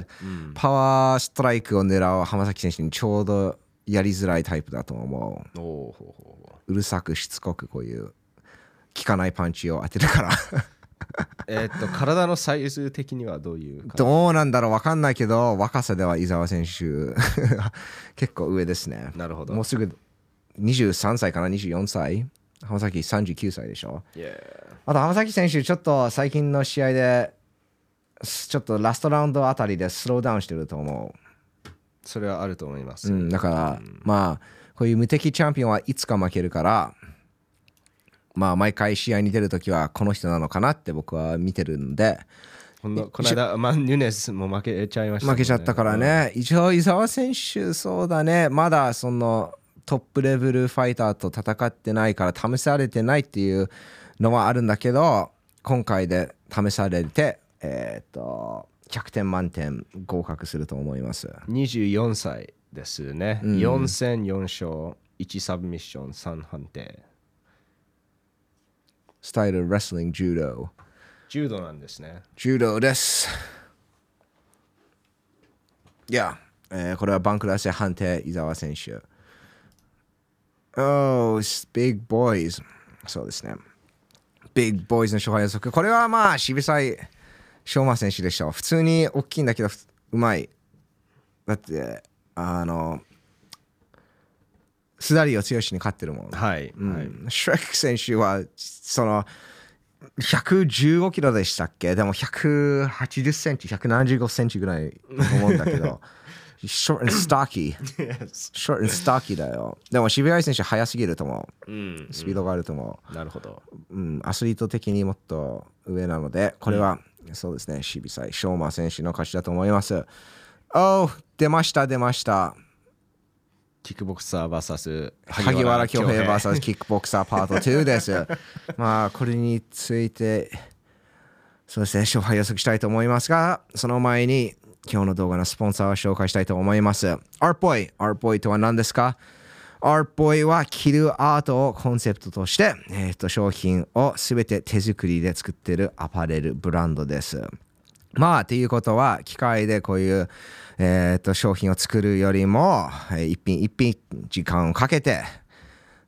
パワーストライクを狙う浜崎選手にちょうどやりづらいタイプだと思う。ほうほうう。るさくしつこくこういう効かないパンチを当てるから。う えーっと、体のサイズ的にはどういうかどうなんだろう分かんないけど若さでは伊沢選手 結構上ですね。なるほど。もうすぐ23歳かな？24歳？浜崎39歳でしょ。Yeah あと浜崎選手ちょっと最近の試合ですちょっとラストラウンドあたりでスローダウンしてると思それはあると思います。う、うん、だから、まあこういう無敵チャンピオンはいつか負けるからまあ毎回試合に出るときはこの人なのかなって僕は見てるんで。この間、マン・ニュネスも負けちゃいましたね、負けちゃったからね、一応伊沢選手そうだね。まだそのトップレベルファイターと戦ってないから試されてないっていうのはあるんだけど今回で試されてえっ、と100点満点合格すると思いますうん。24歳ですね。4戦4勝、1サブミッション、3判定。スタイルレスリング柔道柔道なんですね。柔道ですいや、えーこれはバンクラス判定伊沢選手 Oh, big boys. そうですね。Big boys の勝敗予測。これはまあ渋沢翔馬選手でしょう。普通に大きいんだけどふうまい。だってあのスダリオ剛に勝ってるもん。はい。うん。はい、シュレック選手はその115キロでしたっけ？でも180センチ175センチぐらいと思うんだけど short and stocky. Short and stocky だよ。でも渋谷選手速すぎると思う。んうスピードがあると思なるほど。う、うん、アスリート的にもっと上なのでこれは、そうですね。渋谷翔馬選手の勝ちだと思います。Oh 出ました出ました。キックボクサー VS 萩原恭平。VS キックボクサーパート2です。まあ、これについて、そうですね、勝敗予測したいと思いますが、その前に、今日の動画のスポンサーを紹介したいと思います。ArtBoy。ArtBoy とは何ですか ?ArtBoy は着るアートをコンセプトとして、えー、と商品をすべて手作りで作ってるアパレルブランドです。まあ、っていうことは、機械でこういう、えー、と商品を作るよりも、えー一品一品時間をかけて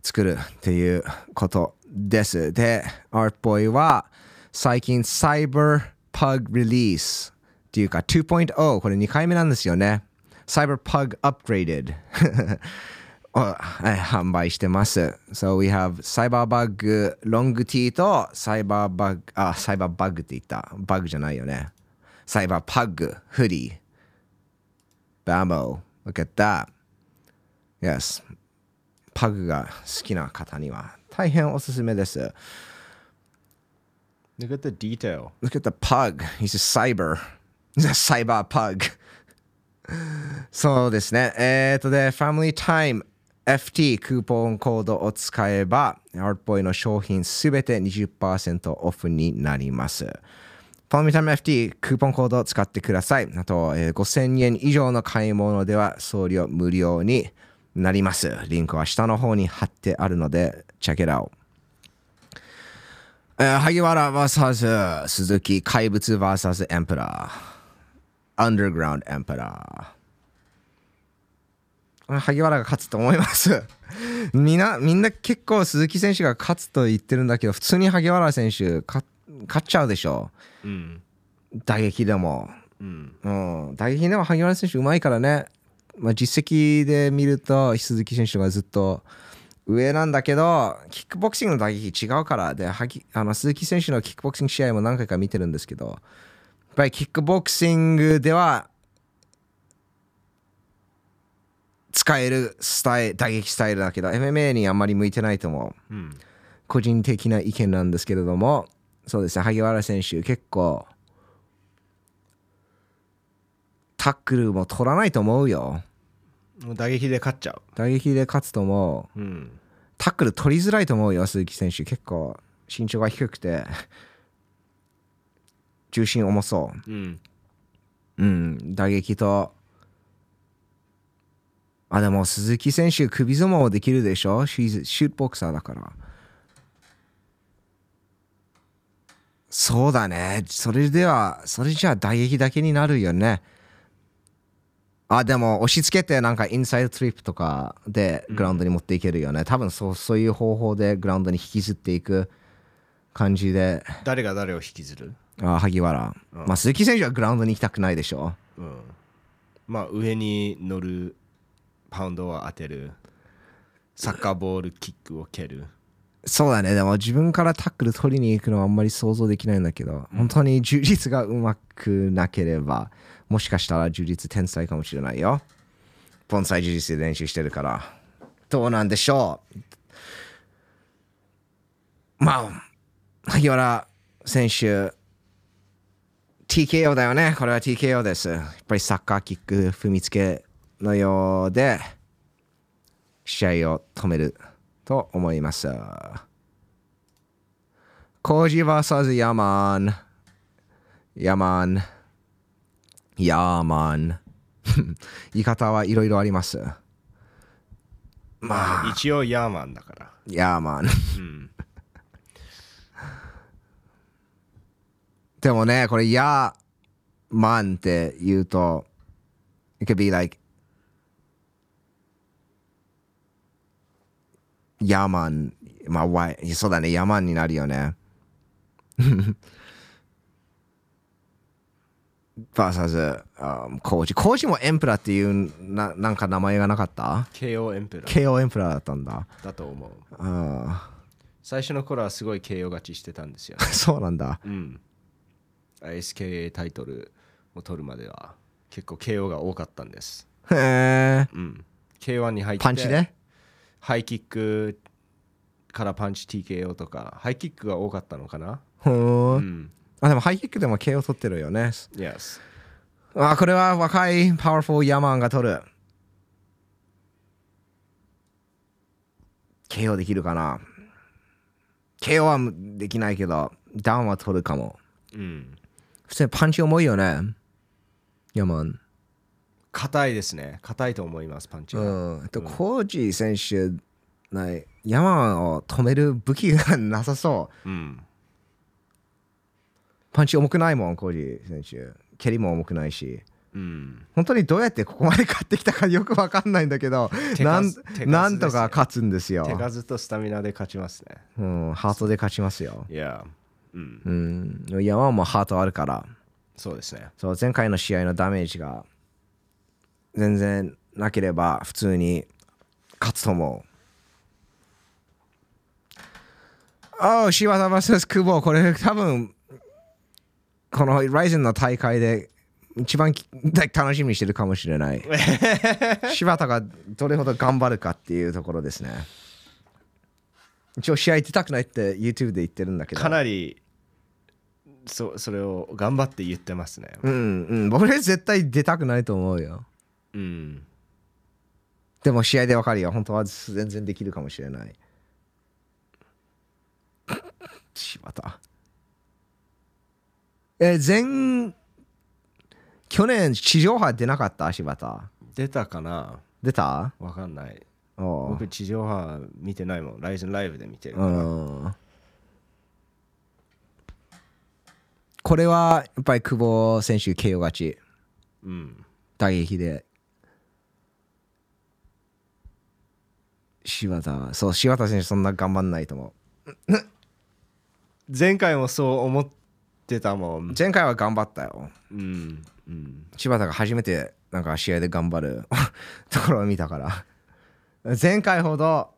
作るっていうことです。で、ArtBoy は最近 Cyber Pug Release っていうか2.0これ2回目なんですよね。Cyber Pug Upgraded 販売してます。So we have Cyberbug Long T と Cyberbug あ Cyberbug って言った。バグじゃないよね。Cyberpug Hoodie Bamo Look at that Yes パグが好きな方には大変おすすめです。Look at the detail. Look at the pug. He's a cyber. He's a cyber pug. そうですね。えっ、とで、Family Time FT クーポンコードを使えば、ArtBoy の商品すべて20%オフになります。Family Time FT クーポンコードを使ってください。あと、えー5000円以上の買い物では送料無料になります。リンクは下の方に貼ってあるので、check it out。えー萩原 VS 鈴木怪物 VS エンペラー。アンダーグラウンドエンペラー。萩原が勝つと思います。みんな、みんな結構鈴木選手が勝つと言ってるんだけど、普通に萩原選手勝勝っちゃうでしょ。うん。打撃でも。うん。うん、打撃でも萩原選手うまいからね、まあ、実績で見ると鈴木選手がずっと上なんだけどキックボクシングの打撃違うからで萩あの鈴木選手のキックボクシング試合も何回か見てるんですけどぱりキックボクシングでは使えるスタイル打撃スタイルだけど MMA にあんまり向いてないと思ううん。個人的な意見なんですけれどもそうですね、萩原選手、結構、タックルも取らないと思うよ。打撃で勝っちゃう打撃で勝つと思う。うんタックル取りづらいと思うよ、鈴木選手。結構、身長が低くて、重心重そう。うんうん、打撃と。あ、でも鈴木選手、首相撲できるでしょ？シーズシュートボクサーだから。そうだね。それでは、それじゃあ打撃だけになるよね。あ、でも押し付けてなんかインサイドトリップとかでグラウンドに持っていけるよね。多分そうそういう方法でグラウンドに引きずっていく感じで。誰が誰を引きずる？あ、萩原。まあ鈴木選手はグラウンドに行きたくないでしょ。うんまあ上に乗るパウンドを当てるサッカーボールキックを蹴るそうだね。でも自分からタックル取りに行くのはあんまり想像できないんだけど、本当に充実がうまくなければ、もしかしたら充実天才かもしれないよ。盆栽充実で練習してるから。どうなんでしょう。まあ、萩原選手、TKO だよね。これは TKO です。やっぱりサッカーキック踏みつけのようで、試合を止めると思います。コージ VS ヤーマン。ヤーマン。ヤーマン。言い方はいろいろあります。まあ、一応ヤーマンだからヤーマン。うんでもね、これ、ヤーマンって言うと、it could be like, ヤーマン。まあ、わいそうだね、ヤーマンになるよね。バーサズ、コーチ。コーチもエンプラっていうななんか名前がなかった？KO エンペラー ?KO エンプラだったんだ。だと思うあ最初の頃はすごい KO 勝ちしてたんですよー そうなんだ。うん ISKA タイトルを取るまでは結構 KO が多かったんですへえ。うん K1 に入ってパンチでハイキックからパンチ TKO とかハイキックが多かったのかな？ほーうんあ、でもハイキックでも KO 取ってるよね。Yes あ、これは若いパワフルヤマンが取る。KO できるかな ?KO はできないけど、ダウンは取るかも。うん普通にパンチ重いよね。ヤマン。硬いですね硬いと思いますパンチが、うん。と、コージ選手、ないヤマンを止める武器がなさそう。うんパンチ重くないもん、コージ選手。蹴りも重くないし。うん本当にどうやってここまで勝ってきたかよくわかんないんだけど、手なん数手数ですよなんとか勝つんですよ。手数とスタミナで勝ちますねうん、ハートで勝ちますよ。いやうんうん、山もハートあるから、そうですねそう前回の試合のダメージが全然なければ普通に勝つと思う。ああ、柴田 VS 久保、これ多分、このライゼンの大会で一番き楽しみにしてるかもしれない。柴田がどれほど頑張るかっていうところですね。一応試合出たくないって YouTube で言ってるんだけど。かなりそそれを頑張って言ってますねうんうん、僕絶対出たくないと思うよ。うんでも試合でわかるよ。本当は全然できるかもしれない。柴田。え、前、去年地上波出なかった？柴田。出たかな？出た？わかんない僕地上波見てないもんライズンライブで見てるかうらん。これはやっぱり久保選手 KO 勝ち。うん打撃で。柴田は、そう、柴田選手そんな頑張んないと思 前回もそう思ってたもんう。前回は頑張ったよ。うんうん柴田が初めてなんか試合で頑張る ところを見たから。前回ほど、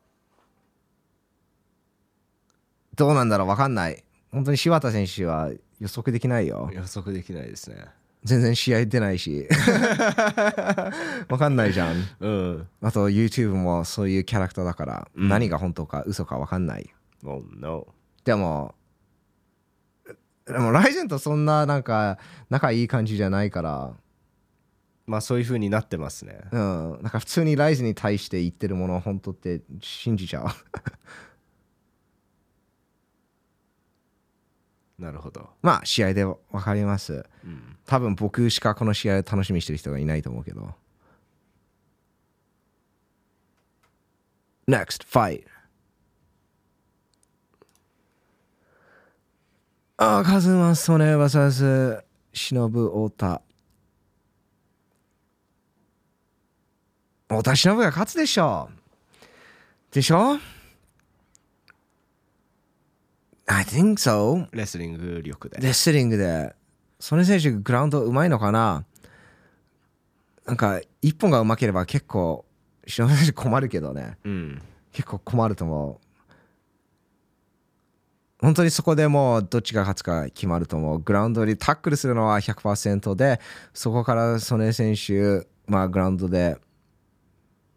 どうなんだろうわかんない。本当に柴田選手は予測できないよ。予測できないですね全然試合出ないし。わかんないじゃん。うんあと YouTube もそういうキャラクターだから、うん何が本当か嘘かわかんない。Oh no でも、でもライゼンとそんななんか仲いい感じじゃないからまあそういう風になってますね。うん。なんか普通にライゼンに対して言ってるものを本当って信じちゃう。なるほど、まあ試合で分かります。うん、多分僕しかこの試合を楽しみにしてる人がいないと思うけど。Next fight. ああ、カズマソネ vs 忍太田太田忍が勝つでしょでしょ I think so. レスリング力で。レスリングで、その選手グラウンドうまいのかな？なんか、一本がうまければ結構、篠田選手困るけどね。うん。結構困ると思う。本当にそこでもうどっちが勝つか決まると思う。グラウンドにタックルするのは100%で、そこから曽根選手、まあグラウンドで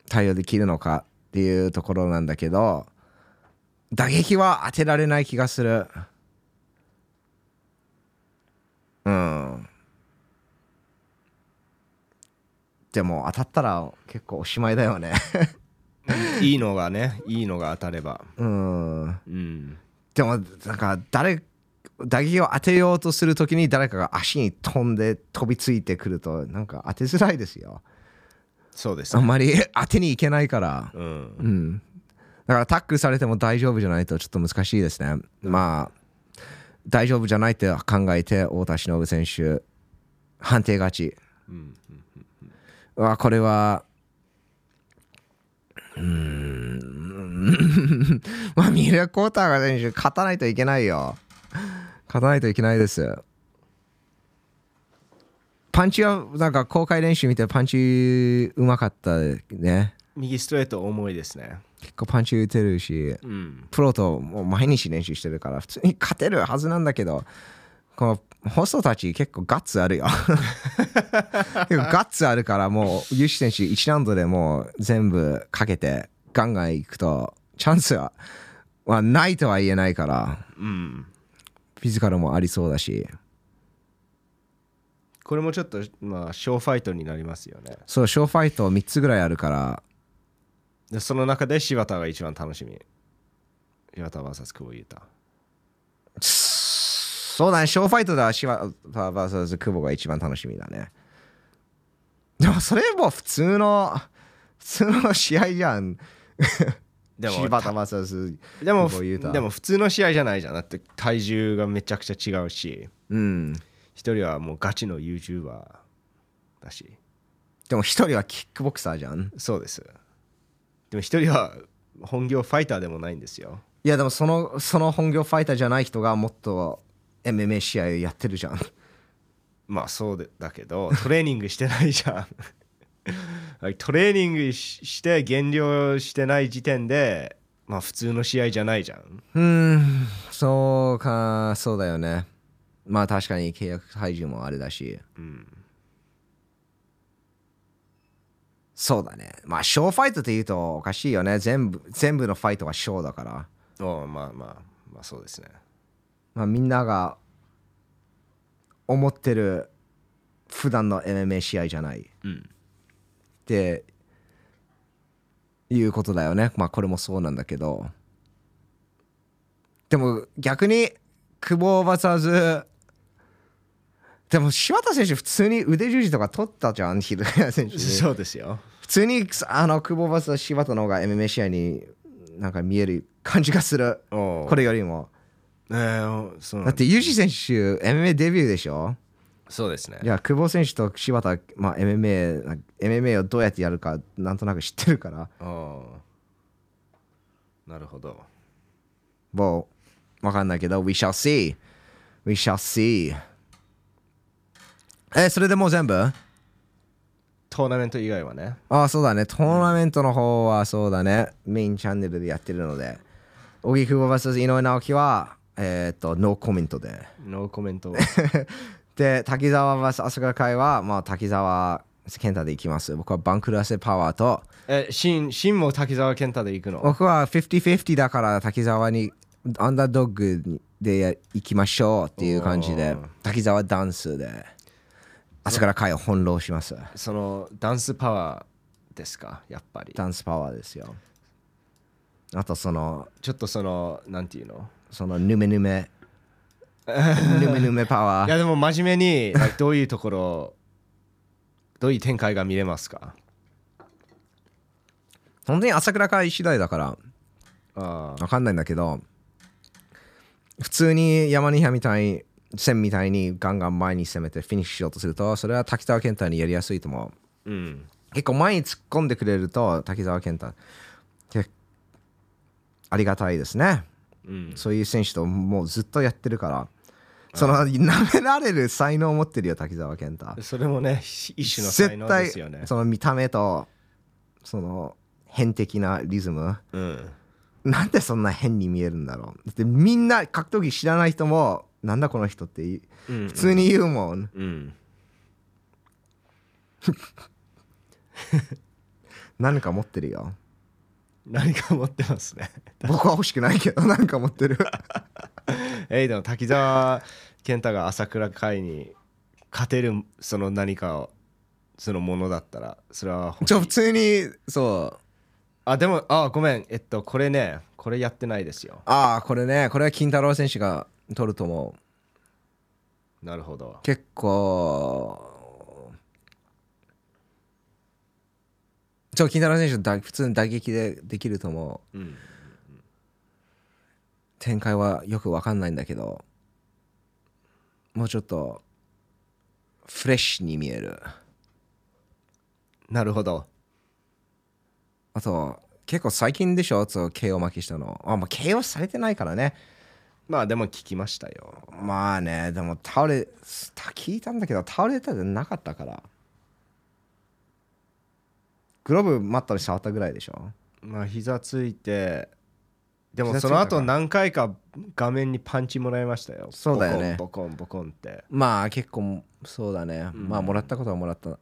対応できるのかっていうところなんだけど、打撃は当てられない気がする。うん。でも当たったら結構おしまいだよね。いいのがねいいのが当たればうん。うんでもなんか誰打撃を当てようとするときに誰かが足に飛んで飛びついてくるとなんか当てづらいですよ。そうです。ねあんまり 当てにいけないから。うん。うん。だからタックルされても大丈夫じゃないとちょっと難しいですね。まあ大丈夫じゃないって考えて太田忍選手判定勝ち。うん。うわこれはうーん。まあミレコーターが選手勝たないといけないよ。勝たないといけないですパンチはなんか公開練習見てパンチうまかったね。右ストレート重いですね。結構パンチ打てるしうん。プロともう毎日練習してるから普通に勝てるはずなんだけどこのホストたち結構ガッツあるよ。ガッツあるからもうユシ選手1ラウンドでもう全部かけてガンガンいくとチャンスははないとは言えないからうん。フィジカルもありそうだしこれもちょっとまあショーファイトになりますよね。そうショーファイト3つぐらいあるから。でその中で柴田が一番楽しみ。柴田 VS 久保優太。そうだねショーファイトでは柴田 VS 久保が一番楽しみだね。でもそれも普通の普通の試合じゃん。でも柴田 VS 久保優太。でも普通の試合じゃないじゃん。だって体重がめちゃくちゃ違うし。うん一人はもうガチの YouTuber だし。でも一人はキックボクサーじゃん。そうです。でも一人は本業ファイターでもないんですよ。いやでもそのその本業ファイターじゃない人がもっと MMA 試合やってるじゃん。まあそうでだけどトレーニングしてないじゃん。トレーニングしして減量してない時点でまあ普通の試合じゃないじゃん。うーんそうかそうだよねまあ確かに契約体重もあれだし。うんそうだね。まあショーファイトって言うとおかしいよね。全部全部のファイトはショーだから。おまあまあまあそうですね。まあみんなが思ってる普段の MMA 試合じゃない。っうん。ていうことだよね。まあこれもそうなんだけど。でも逆に久保 VS でも柴田選手普通に腕十字とか取ったじゃんヒルヤ選手。にそうですよ。普通にあの久保 VS 柴田の方が MMA 試合になんか見える感じがする。おこれよりも。えー、そうだってユージ選手 MMA デビューでしょ？そうですね。いや久保選手と柴田、まあ、MMA, MMA をどうやってやるかなんとなく知ってるから。なるほど。もう分かんないけど We shall see We shall see えそれでもう全部？トーナメント以外はね。ああそうだね。トーナメントの方はそうだね。メインチャンネルでやってるので。荻久保 VS 井上直樹はえっ、とノーコメントで。ノーコメント。で滝沢 VS 朝倉海はまあ滝沢健太でいきます。僕はバンクルアセパワーと。えシンシンも滝沢健太で行くの？僕は50-50だから滝沢にアンダードッグでや行きましょうっていう感じで。滝沢ダンスで朝倉海を翻弄します。そのダンスパワーですか？やっぱり。ダンスパワーですよ。あとそのちょっとそのなんていうの？そのヌメヌメヌメヌメパワー。いやでも真面目にどういうところどういう展開が見れますか？本当に朝倉海次第だからあわかんないんだけど普通に山にみたい線みたいにガンガン前に攻めてフィニッシュしようとするとそれは滝沢健太にやりやすいと思う。うん。結構前に突っ込んでくれると滝沢健太けありがたいですね。うん。そういう選手ともうずっとやってるから。その舐められる才能を持ってるよ滝沢健太。それもね一種の才絶能です対よね。その見た目とその変的なリズム。うん。なんでそんな変に見えるんだろう。だってみんな格闘技知らない人もなんだこの人っていうん。普通に言うもん。うん。何か持ってるよ。何か持ってますね。僕は欲しくないけど 何か持ってる。えいでも滝沢健太が朝倉海に勝てるその何かをそのものだったらそれは欲しい。ちょ普通にそう。あでもあごめん。えっとこれねこれやってないですよ。ああこれねこれは金太郎選手が取ると思う。なるほど。結構そう金太郎選手だ普通に打撃でできると思う。うん。展開はよく分かんないんだけどもうちょっとフレッシュに見える。なるほど。あと結構最近でしょ？そう KO 負けしたの。あ、まあ、KO されてないからねまあでも聞きましたよ。まあねでも倒れた聞いたんだけど倒れたじゃなかったから。グローブマットで触ったぐらいでしょ？まあ膝ついてでもその後何回か画面にパンチもらいましたよ。そうだよね。ボコンボコンボコンって。まあ結構そうだね、うん。まあもらったことはもらった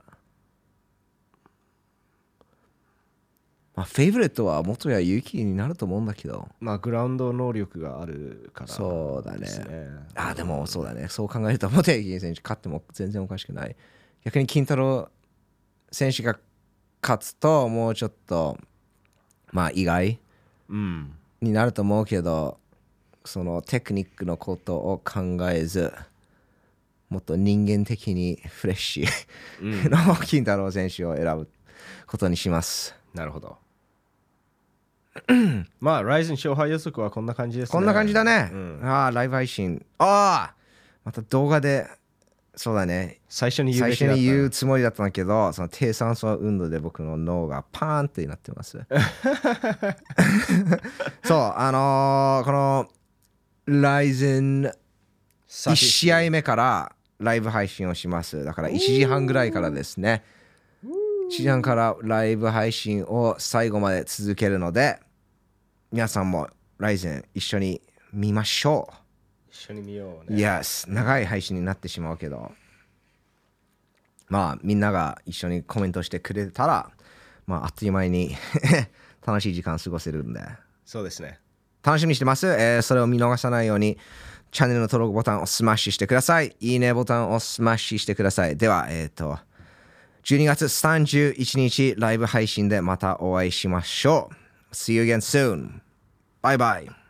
まあフェイブレットは元や勇気になると思うんだけど。まあグラウンド能力があるからそうだね。あでもそうだね。そう考えると元谷選手勝っても全然おかしくない。逆に金太郎選手が勝つともうちょっとまあ意外うんになると思うけどそのテクニックのことを考えずもっと人間的にフレッシュの金太郎選手を選ぶことにしますなるほど。まあライズン勝敗予測はこんな感じですね。こんな感じだね、うん。ああライブ配信。ああまた動画でそうだね。最初に言うつもりだったんだけどその低酸素運動で僕の脳がパーンってなってます。そうあのーこのライゼン1試合目からライブ配信をします。だから1時半ぐらいからですね1時半からライブ配信を最後まで続けるので皆さんもライゼン一緒に見ましょ一緒に見よううね。Yes 長い配信になってしまうけど。まあみんなが一緒にコメントしてくれたらまああっという間に 楽しい時間過ごせるんで。そうですね。楽しみにしてます、えーそれを見逃さないようにチャンネルの登録ボタンをスマッシュしてください。いいねボタンをスマッシュしてください。ではえっ、と12月31日ライブ配信でまたお会いしましょう See you again soon. Bye bye.